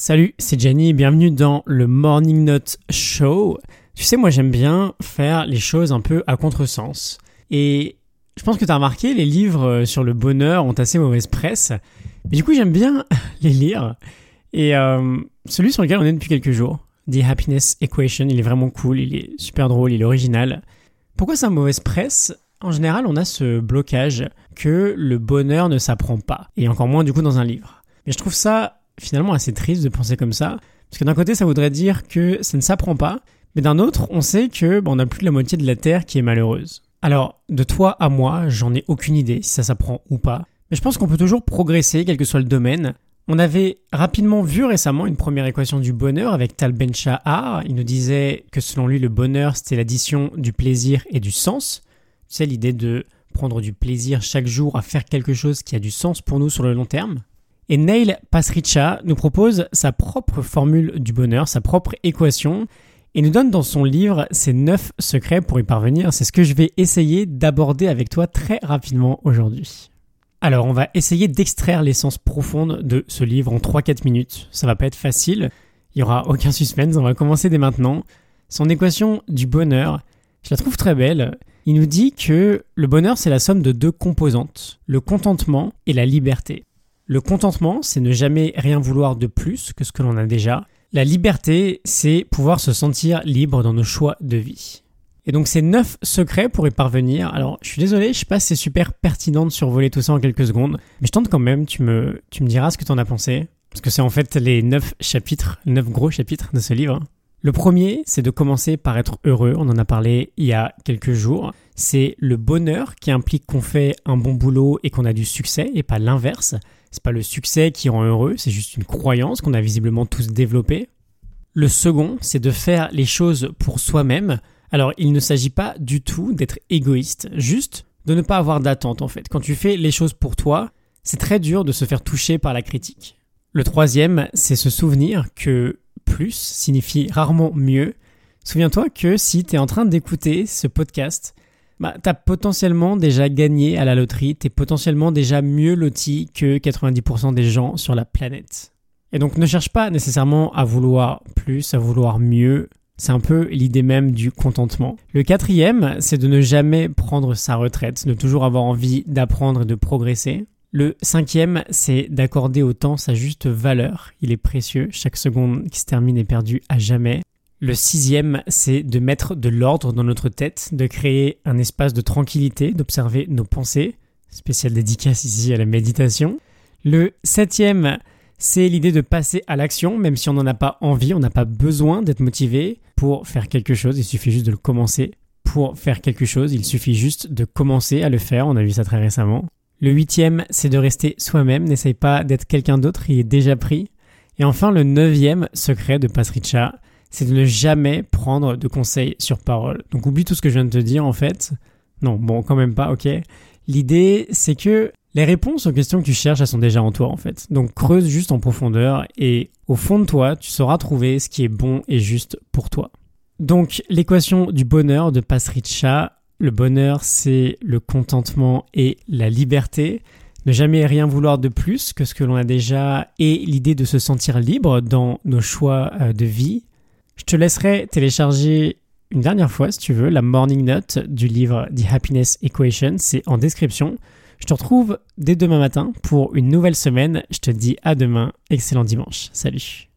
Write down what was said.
Salut, c'est Jenny, bienvenue dans le Morning Note Show. Tu sais, moi j'aime bien faire les choses un peu à contresens. Et je pense que tu as remarqué, les livres sur le bonheur ont assez mauvaise presse. Mais du coup, j'aime bien les lire. Et euh, celui sur lequel on est depuis quelques jours, The Happiness Equation, il est vraiment cool, il est super drôle, il est original. Pourquoi c'est mauvaise presse? En général, on a ce blocage que le bonheur ne s'apprend pas. Et encore moins du coup dans un livre. Mais je trouve ça finalement assez triste de penser comme ça. Parce que d'un côté, ça voudrait dire que ça ne s'apprend pas, mais d'un autre, on sait que bon, on a plus de la moitié de la Terre qui est malheureuse. Alors, de toi à moi, j'en ai aucune idée si ça s'apprend ou pas. Mais je pense qu'on peut toujours progresser, quel que soit le domaine. On avait rapidement vu récemment une première équation du bonheur avec Tal Ben Shahar. Il nous disait que selon lui, le bonheur, c'était l'addition du plaisir et du sens. C'est l'idée de prendre du plaisir chaque jour à faire quelque chose qui a du sens pour nous sur le long terme. Et Neil Pasricha nous propose sa propre formule du bonheur, sa propre équation, et nous donne dans son livre ses 9 secrets pour y parvenir. C'est ce que je vais essayer d'aborder avec toi très rapidement aujourd'hui. Alors, on va essayer d'extraire l'essence profonde de ce livre en 3-4 minutes. Ça va pas être facile, il y aura aucun suspense, on va commencer dès maintenant. Son équation du bonheur, je la trouve très belle. Il nous dit que le bonheur, c'est la somme de deux composantes, le contentement et la liberté. Le contentement, c'est ne jamais rien vouloir de plus que ce que l'on a déjà. La liberté, c'est pouvoir se sentir libre dans nos choix de vie. Et donc ces neuf secrets pour y parvenir. Alors je suis désolé, je sais pas si c'est super pertinent de survoler tout ça en quelques secondes, mais je tente quand même, tu me, tu me diras ce que tu en as pensé. Parce que c'est en fait les neuf chapitres, neuf gros chapitres de ce livre. Le premier, c'est de commencer par être heureux, on en a parlé il y a quelques jours. C'est le bonheur qui implique qu'on fait un bon boulot et qu'on a du succès et pas l'inverse. C'est pas le succès qui rend heureux, c'est juste une croyance qu'on a visiblement tous développée. Le second, c'est de faire les choses pour soi-même. Alors, il ne s'agit pas du tout d'être égoïste, juste de ne pas avoir d'attente en fait. Quand tu fais les choses pour toi, c'est très dur de se faire toucher par la critique. Le troisième, c'est se souvenir que plus signifie rarement mieux. Souviens-toi que si tu es en train d'écouter ce podcast, bah, tu as potentiellement déjà gagné à la loterie, tu es potentiellement déjà mieux loti que 90% des gens sur la planète. Et donc ne cherche pas nécessairement à vouloir plus, à vouloir mieux. C'est un peu l'idée même du contentement. Le quatrième, c'est de ne jamais prendre sa retraite, de toujours avoir envie d'apprendre et de progresser. Le cinquième, c'est d'accorder au temps sa juste valeur. Il est précieux, chaque seconde qui se termine est perdue à jamais. Le sixième, c'est de mettre de l'ordre dans notre tête, de créer un espace de tranquillité, d'observer nos pensées. Spéciale dédicace ici à la méditation. Le septième, c'est l'idée de passer à l'action, même si on n'en a pas envie, on n'a pas besoin d'être motivé pour faire quelque chose, il suffit juste de le commencer. Pour faire quelque chose, il suffit juste de commencer à le faire, on a vu ça très récemment. Le huitième, c'est de rester soi-même, n'essaye pas d'être quelqu'un d'autre, il est déjà pris. Et enfin, le neuvième secret de Pasricha, c'est de ne jamais prendre de conseils sur parole. Donc oublie tout ce que je viens de te dire en fait. Non, bon, quand même pas, ok. L'idée, c'est que les réponses aux questions que tu cherches, elles sont déjà en toi en fait. Donc creuse juste en profondeur et au fond de toi, tu sauras trouver ce qui est bon et juste pour toi. Donc l'équation du bonheur de Pasricha, le bonheur c'est le contentement et la liberté. Ne jamais rien vouloir de plus que ce que l'on a déjà et l'idée de se sentir libre dans nos choix euh, de vie. Je te laisserai télécharger une dernière fois, si tu veux, la morning note du livre The Happiness Equation. C'est en description. Je te retrouve dès demain matin pour une nouvelle semaine. Je te dis à demain. Excellent dimanche. Salut.